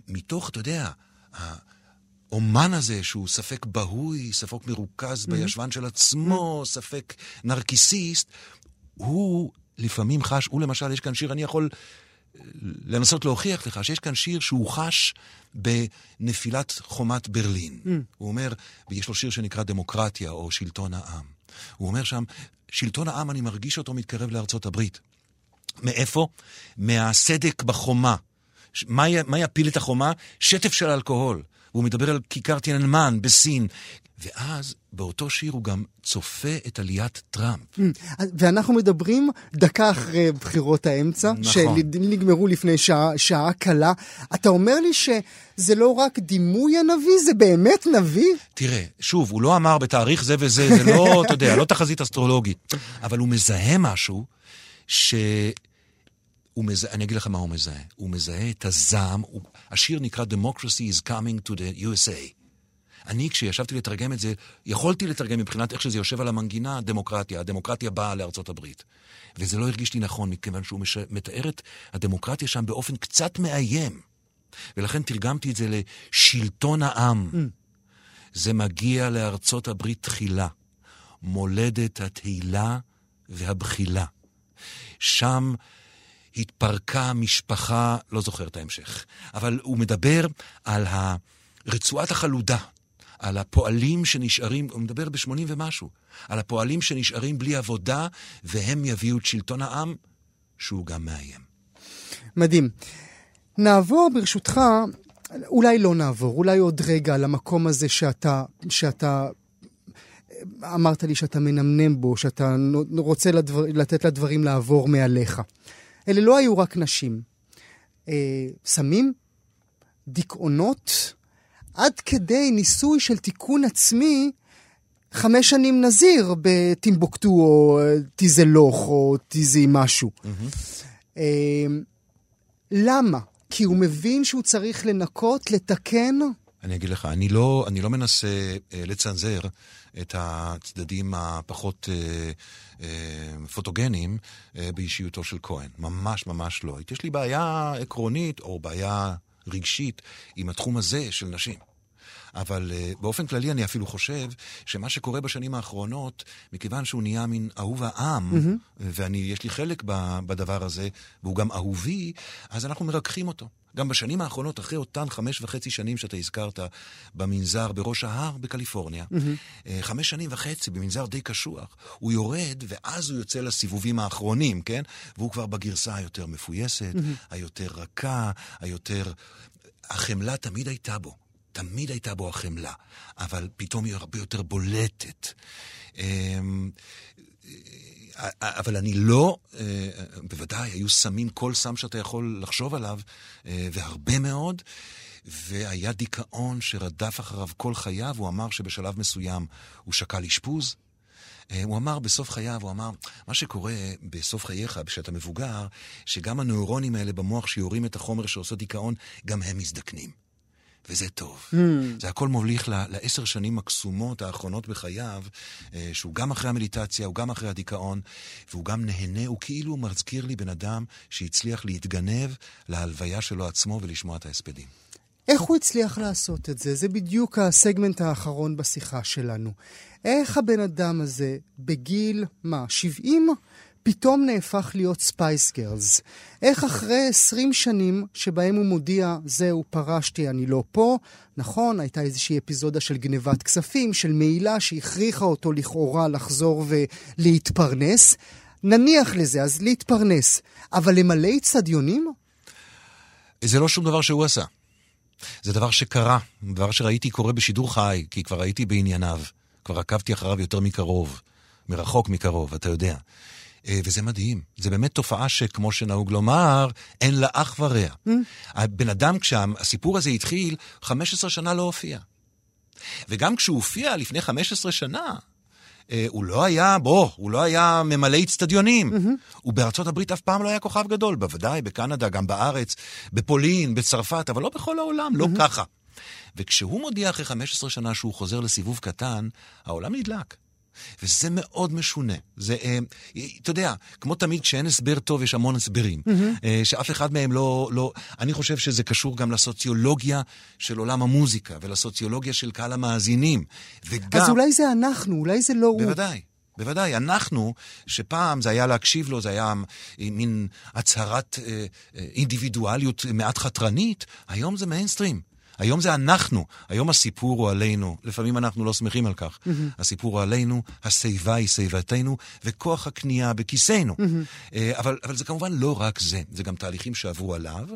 מתוך, אתה יודע, האומן הזה שהוא ספק בהוי, ספק מרוכז mm-hmm. בישבן של עצמו, mm-hmm. ספק נרקיסיסט, הוא לפעמים חש, הוא למשל, יש כאן שיר, אני יכול לנסות להוכיח לך שיש כאן שיר שהוא חש בנפילת חומת ברלין. Mm. הוא אומר, ויש לו שיר שנקרא דמוקרטיה או שלטון העם. הוא אומר שם, שלטון העם, אני מרגיש אותו מתקרב לארצות הברית. מאיפה? מהסדק בחומה. מה, מה יפיל את החומה? שטף של אלכוהול. והוא מדבר על כיכר תיאנמן בסין. ואז באותו שיר הוא גם צופה את עליית טראמפ. ואנחנו מדברים דקה אחרי בחירות האמצע, נכון. שנגמרו לפני שעה, שעה קלה. אתה אומר לי שזה לא רק דימוי הנביא, זה באמת נביא? תראה, שוב, הוא לא אמר בתאריך זה וזה, זה לא, אתה יודע, לא תחזית אסטרולוגית, אבל הוא מזהה משהו ש... הוא מזהה, אני אגיד לך מה הוא מזהה. הוא מזהה את הזעם, הוא, השיר נקרא Democracy is coming to the USA. אני, כשישבתי לתרגם את זה, יכולתי לתרגם מבחינת איך שזה יושב על המנגינה, דמוקרטיה. הדמוקרטיה באה לארצות הברית. וזה לא הרגיש לי נכון, מכיוון שהוא מש... מתאר את הדמוקרטיה שם באופן קצת מאיים. ולכן תרגמתי את זה לשלטון העם. Mm. זה מגיע לארצות הברית תחילה, מולדת התהילה והבחילה. שם התפרקה משפחה, לא זוכר את ההמשך, אבל הוא מדבר על רצועת החלודה, על הפועלים שנשארים, הוא מדבר ב-80 ומשהו, על הפועלים שנשארים בלי עבודה, והם יביאו את שלטון העם, שהוא גם מאיים. מדהים. נעבור ברשותך, אולי לא נעבור, אולי עוד רגע למקום הזה שאתה, שאתה אמרת לי שאתה מנמנם בו, שאתה רוצה לדבר, לתת לדברים לעבור מעליך. אלה לא היו רק נשים. אה, סמים, דיכאונות, עד כדי ניסוי של תיקון עצמי חמש שנים נזיר בטימבוקטו או טיזלוך או טיזי משהו. Mm-hmm. למה? כי הוא מבין שהוא צריך לנקות, לתקן? אני אגיד לך, אני לא, אני לא מנסה אה, לצנזר את הצדדים הפחות אה, אה, פוטוגניים אה, באישיותו של כהן. ממש ממש לא. יש לי בעיה עקרונית או בעיה רגשית עם התחום הזה של נשים. אבל uh, באופן כללי אני אפילו חושב שמה שקורה בשנים האחרונות, מכיוון שהוא נהיה מין אהוב העם, mm-hmm. ואני, יש לי חלק בדבר הזה, והוא גם אהובי, אז אנחנו מרככים אותו. גם בשנים האחרונות, אחרי אותן חמש וחצי שנים שאתה הזכרת במנזר בראש ההר בקליפורניה, mm-hmm. חמש שנים וחצי במנזר די קשוח, הוא יורד ואז הוא יוצא לסיבובים האחרונים, כן? והוא כבר בגרסה היותר מפויסת, mm-hmm. היותר רכה, היותר... החמלה תמיד הייתה בו. תמיד הייתה בו החמלה, אבל פתאום היא הרבה יותר בולטת. אבל אני לא, אה, בוודאי, היו סמים, כל סם שאתה יכול לחשוב עליו, אה, והרבה מאוד, והיה דיכאון שרדף אחריו כל חייו, הוא אמר שבשלב מסוים הוא שקל אשפוז. אה, הוא אמר בסוף חייו, הוא אמר, מה שקורה בסוף חייך, כשאתה מבוגר, שגם הנוירונים האלה במוח שיורים את החומר שעושה דיכאון, גם הם מזדקנים. וזה טוב. Mm. זה הכל מוליך לעשר שנים הקסומות האחרונות בחייו, אה, שהוא גם אחרי המדיטציה, הוא גם אחרי הדיכאון, והוא גם נהנה, הוא כאילו מזכיר לי בן אדם שהצליח להתגנב להלוויה שלו עצמו ולשמוע את ההספדים. איך הוא הצליח לעשות את זה? זה בדיוק הסגמנט האחרון בשיחה שלנו. איך הבן אדם הזה, בגיל, מה, 70? פתאום נהפך להיות Spice Girls. איך אחרי 20 שנים שבהם הוא מודיע, זהו, פרשתי, אני לא פה, נכון, הייתה איזושהי אפיזודה של גנבת כספים, של מעילה שהכריחה אותו לכאורה לחזור ולהתפרנס. נניח לזה, אז להתפרנס. אבל למלא אצטדיונים? זה לא שום דבר שהוא עשה. זה דבר שקרה, דבר שראיתי קורה בשידור חי, כי כבר הייתי בענייניו. כבר עקבתי אחריו יותר מקרוב, מרחוק מקרוב, אתה יודע. אה, וזה מדהים. זה באמת תופעה שכמו שנהוג לומר, אין לה אח ורע. Mm. הבן אדם, כשהסיפור הזה התחיל, 15 שנה לא הופיע. וגם כשהוא הופיע לפני 15 שנה, אה, הוא לא היה, בוא, הוא לא היה ממלא אצטדיונים. Mm-hmm. הוא בארצות הברית אף פעם לא היה כוכב גדול, בוודאי, בקנדה, גם בארץ, בפולין, בצרפת, אבל לא בכל העולם, mm-hmm. לא ככה. וכשהוא מודיע אחרי 15 שנה שהוא חוזר לסיבוב קטן, העולם נדלק. וזה מאוד משונה. זה, אה, אתה יודע, כמו תמיד כשאין הסבר טוב יש המון הסברים. Mm-hmm. אה, שאף אחד מהם לא, לא... אני חושב שזה קשור גם לסוציולוגיה של עולם המוזיקה ולסוציולוגיה של קהל המאזינים. וגם... אז אולי זה אנחנו, אולי זה לא בוודאי. הוא. בוודאי. בוודאי, אנחנו, שפעם זה היה להקשיב לו, זה היה מין הצהרת אה, אה, אינדיבידואליות מעט חתרנית, היום זה מיינסטרים. היום זה אנחנו, היום הסיפור הוא עלינו. לפעמים אנחנו לא שמחים על כך. Mm-hmm. הסיפור הוא עלינו, השיבה היא שיבתנו, וכוח הקנייה בכיסנו. Mm-hmm. אבל, אבל זה כמובן לא רק זה, זה גם תהליכים שעברו עליו.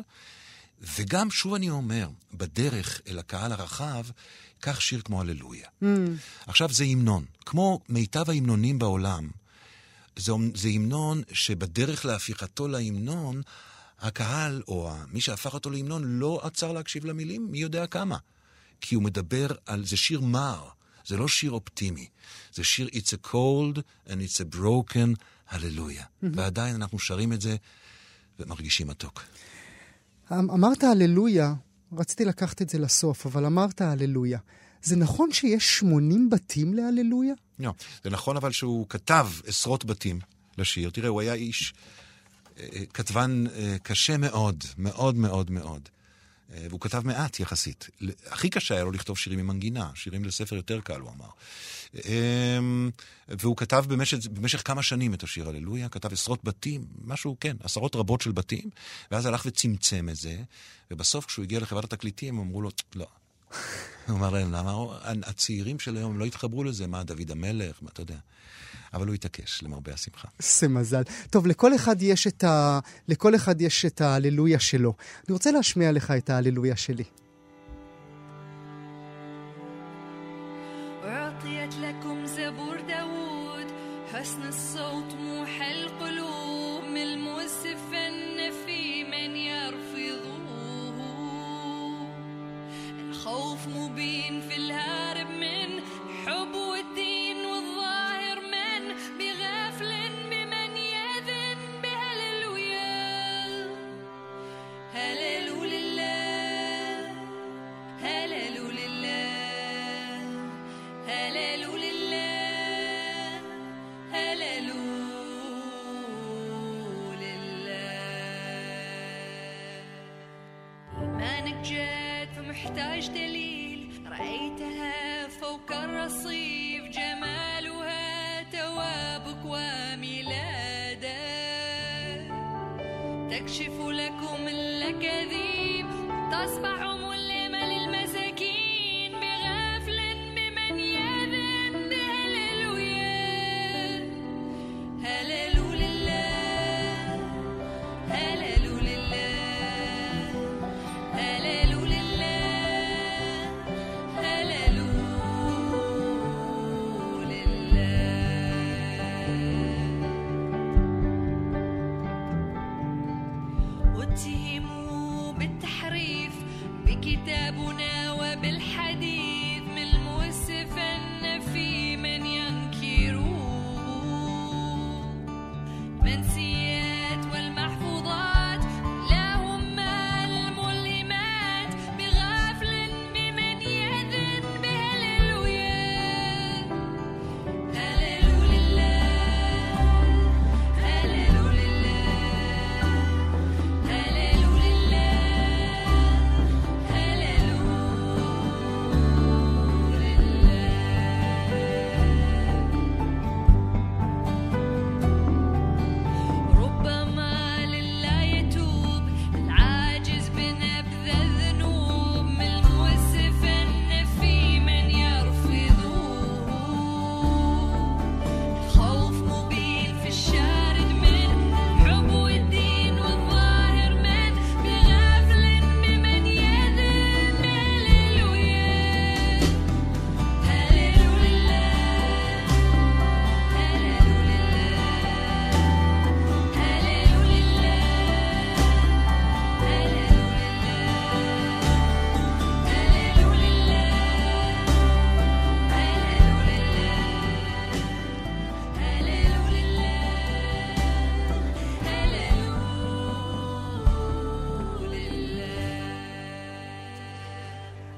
וגם, שוב אני אומר, בדרך אל הקהל הרחב, קח שיר כמו הללויה. Mm. עכשיו, זה המנון. כמו מיטב ההמנונים בעולם, זה, זה המנון שבדרך להפיכתו להמנון, הקהל, או מי שהפך אותו להמנון, לא עצר להקשיב למילים, מי יודע כמה. כי הוא מדבר על, זה שיר מר, זה לא שיר אופטימי. זה שיר It's a cold and it's a broken, הללויה. Mm-hmm. ועדיין אנחנו שרים את זה ומרגישים מתוק. אמ, אמרת הללויה, רציתי לקחת את זה לסוף, אבל אמרת הללויה. זה נכון שיש 80 בתים להללויה? לא, זה נכון אבל שהוא כתב עשרות בתים לשיר. תראה, הוא היה איש, כתבן אה, קשה מאוד, מאוד מאוד מאוד. והוא כתב מעט יחסית. הכי קשה היה לו לכתוב שירים עם מנגינה, שירים לספר יותר קל, הוא אמר. אמ, והוא כתב במשך, במשך כמה שנים את השיר הללויה, כתב עשרות בתים, משהו, כן, עשרות רבות של בתים, ואז הלך וצמצם את זה, ובסוף כשהוא הגיע לחברת התקליטים, אמרו לו, לא. הוא אמר להם, למה הצעירים של היום לא התחברו לזה? מה, דוד המלך? מה, אתה יודע. אבל הוא התעקש, למרבה השמחה. זה מזל. טוב, לכל אחד יש את, ה... לכל אחד יש את ההללויה שלו. אני רוצה להשמיע לך את ההללויה שלי. حسن الصوت موح القلوب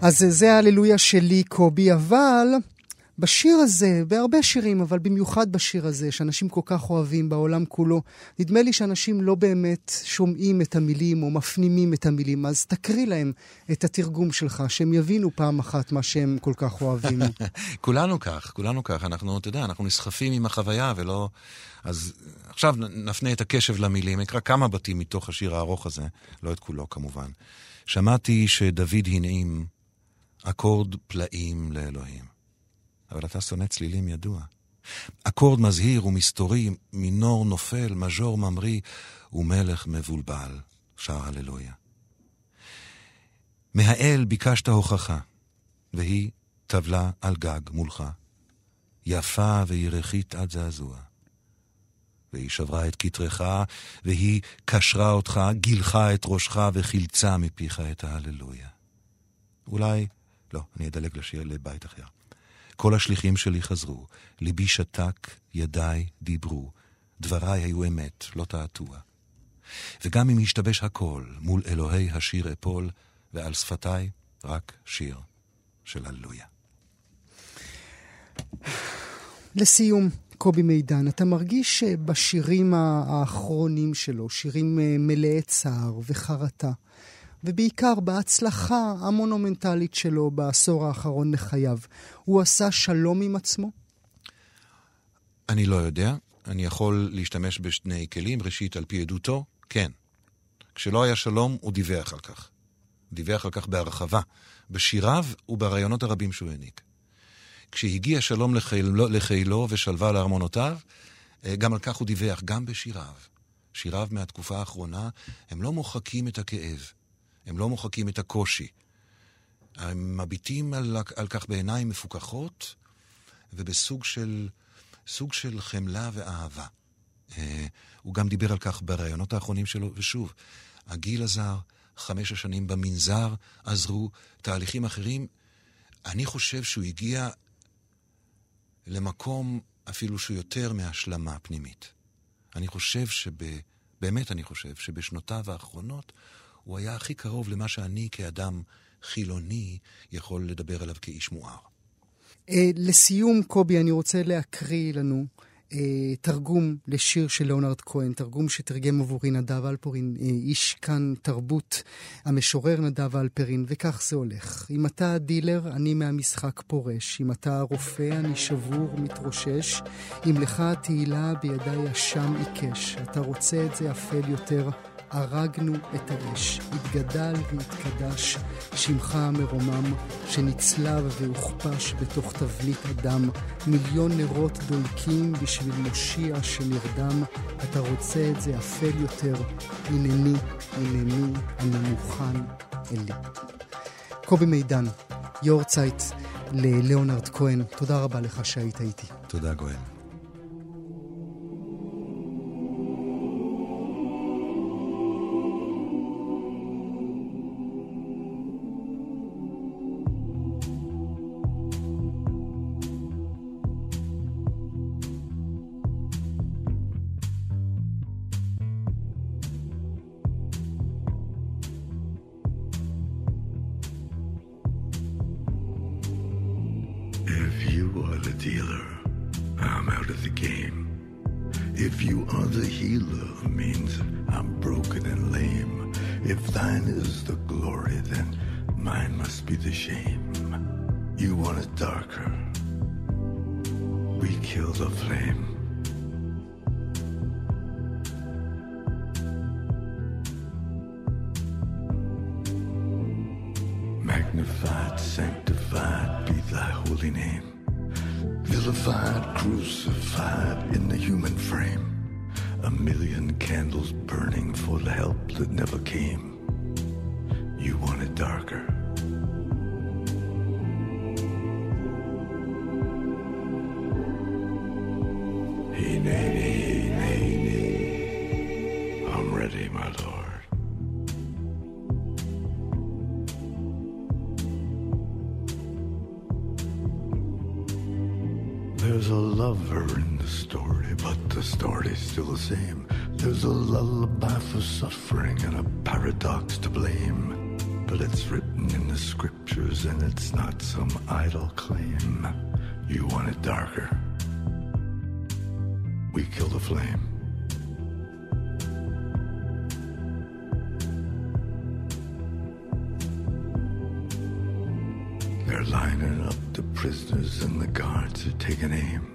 אז זה ההללויה שלי, קובי, אבל בשיר הזה, בהרבה שירים, אבל במיוחד בשיר הזה, שאנשים כל כך אוהבים בעולם כולו, נדמה לי שאנשים לא באמת שומעים את המילים או מפנימים את המילים, אז תקריא להם את התרגום שלך, שהם יבינו פעם אחת מה שהם כל כך אוהבים. כולנו כך, כולנו כך. אנחנו, אתה יודע, אנחנו נסחפים עם החוויה ולא... אז עכשיו נפנה את הקשב למילים. אקרא כמה בתים מתוך השיר הארוך הזה, לא את כולו כמובן. שמעתי שדוד הנעים אקורד פלאים לאלוהים. אבל אתה שונא צלילים ידוע. אקורד מזהיר ומסתורי, מינור נופל, מז'ור ממריא, ומלך מבולבל, שר הללויה. מהאל ביקשת הוכחה, והיא טבלה על גג מולך, יפה וירחית עד זעזוע. והיא שברה את כתרך, והיא קשרה אותך, גילחה את ראשך וחילצה מפיך את ההללויה. אולי, לא, אני אדלג לשיר לבית אחר. כל השליחים שלי חזרו, ליבי שתק, ידיי דיברו, דבריי היו אמת, לא תעתוע. וגם אם ישתבש הכל, מול אלוהי השיר אפול, ועל שפתיי רק שיר של הללויה. לסיום, קובי מידן, אתה מרגיש שבשירים האחרונים שלו, שירים אה, מלאי צער וחרטה, ובעיקר בהצלחה המונומנטלית שלו בעשור האחרון לחייו, הוא עשה שלום עם עצמו? אני לא יודע. אני יכול להשתמש בשני כלים. ראשית, על פי עדותו, כן. כשלא היה שלום, הוא דיווח על כך. דיווח על כך בהרחבה, בשיריו וברעיונות הרבים שהוא העניק. כשהגיע שלום לחילו, לחילו ושלווה לארמונותיו, אה, גם על כך הוא דיווח, גם בשיריו. שיריו מהתקופה האחרונה, הם לא מוחקים את הכאב, הם לא מוחקים את הקושי. הם מביטים על, על כך בעיניים מפוכחות ובסוג של, סוג של חמלה ואהבה. אה, הוא גם דיבר על כך בראיונות האחרונים שלו, ושוב, הגיל עזר, חמש השנים במנזר עזרו, תהליכים אחרים. אני חושב שהוא הגיע למקום אפילו שהוא יותר מהשלמה פנימית. אני חושב שב... באמת אני חושב שבשנותיו האחרונות הוא היה הכי קרוב למה שאני כאדם חילוני יכול לדבר עליו כאיש מואר. אה, לסיום, קובי, אני רוצה להקריא לנו אה, תרגום לשיר של ליאונרד כהן, תרגום שתרגם עבורי נדב אלפורין, אה, איש כאן תרבות, המשורר נדב אלפרין, וכך זה הולך. אם אתה דילר, אני מהמשחק פורש. אם אתה רופא, אני שבור, מתרושש. אם לך התהילה בידי אשם עיקש. אתה רוצה את זה אפל יותר. הרגנו את האש, התגדל והתקדש שמך המרומם, שנצלב והוכפש בתוך תבנית אדם, מיליון נרות דולקים בשביל מושיע שנרדם, אתה רוצה את זה אפל יותר, הנני, הנני, אני מוכן אלי. קובי מידן, יורצייט לליאונרד כהן, תודה רבה לך שהיית איתי. תודה, גואל. Paradox to blame. But it's written in the scriptures and it's not some idle claim. You want it darker. We kill the flame. They're lining up the prisoners and the guards are taking aim.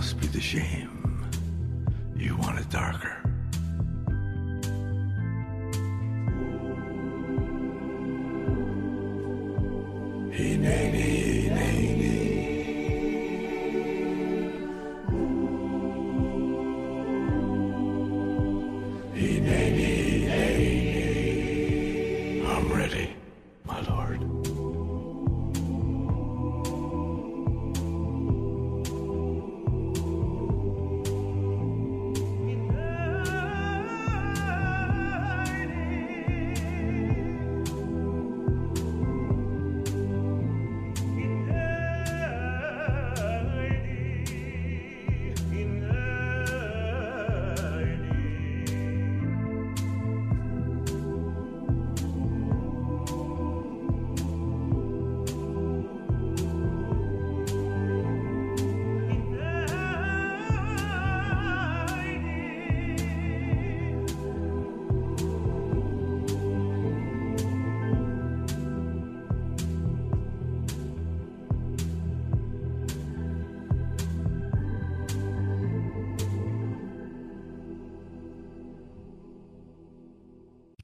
Must be the shame. You want it darker.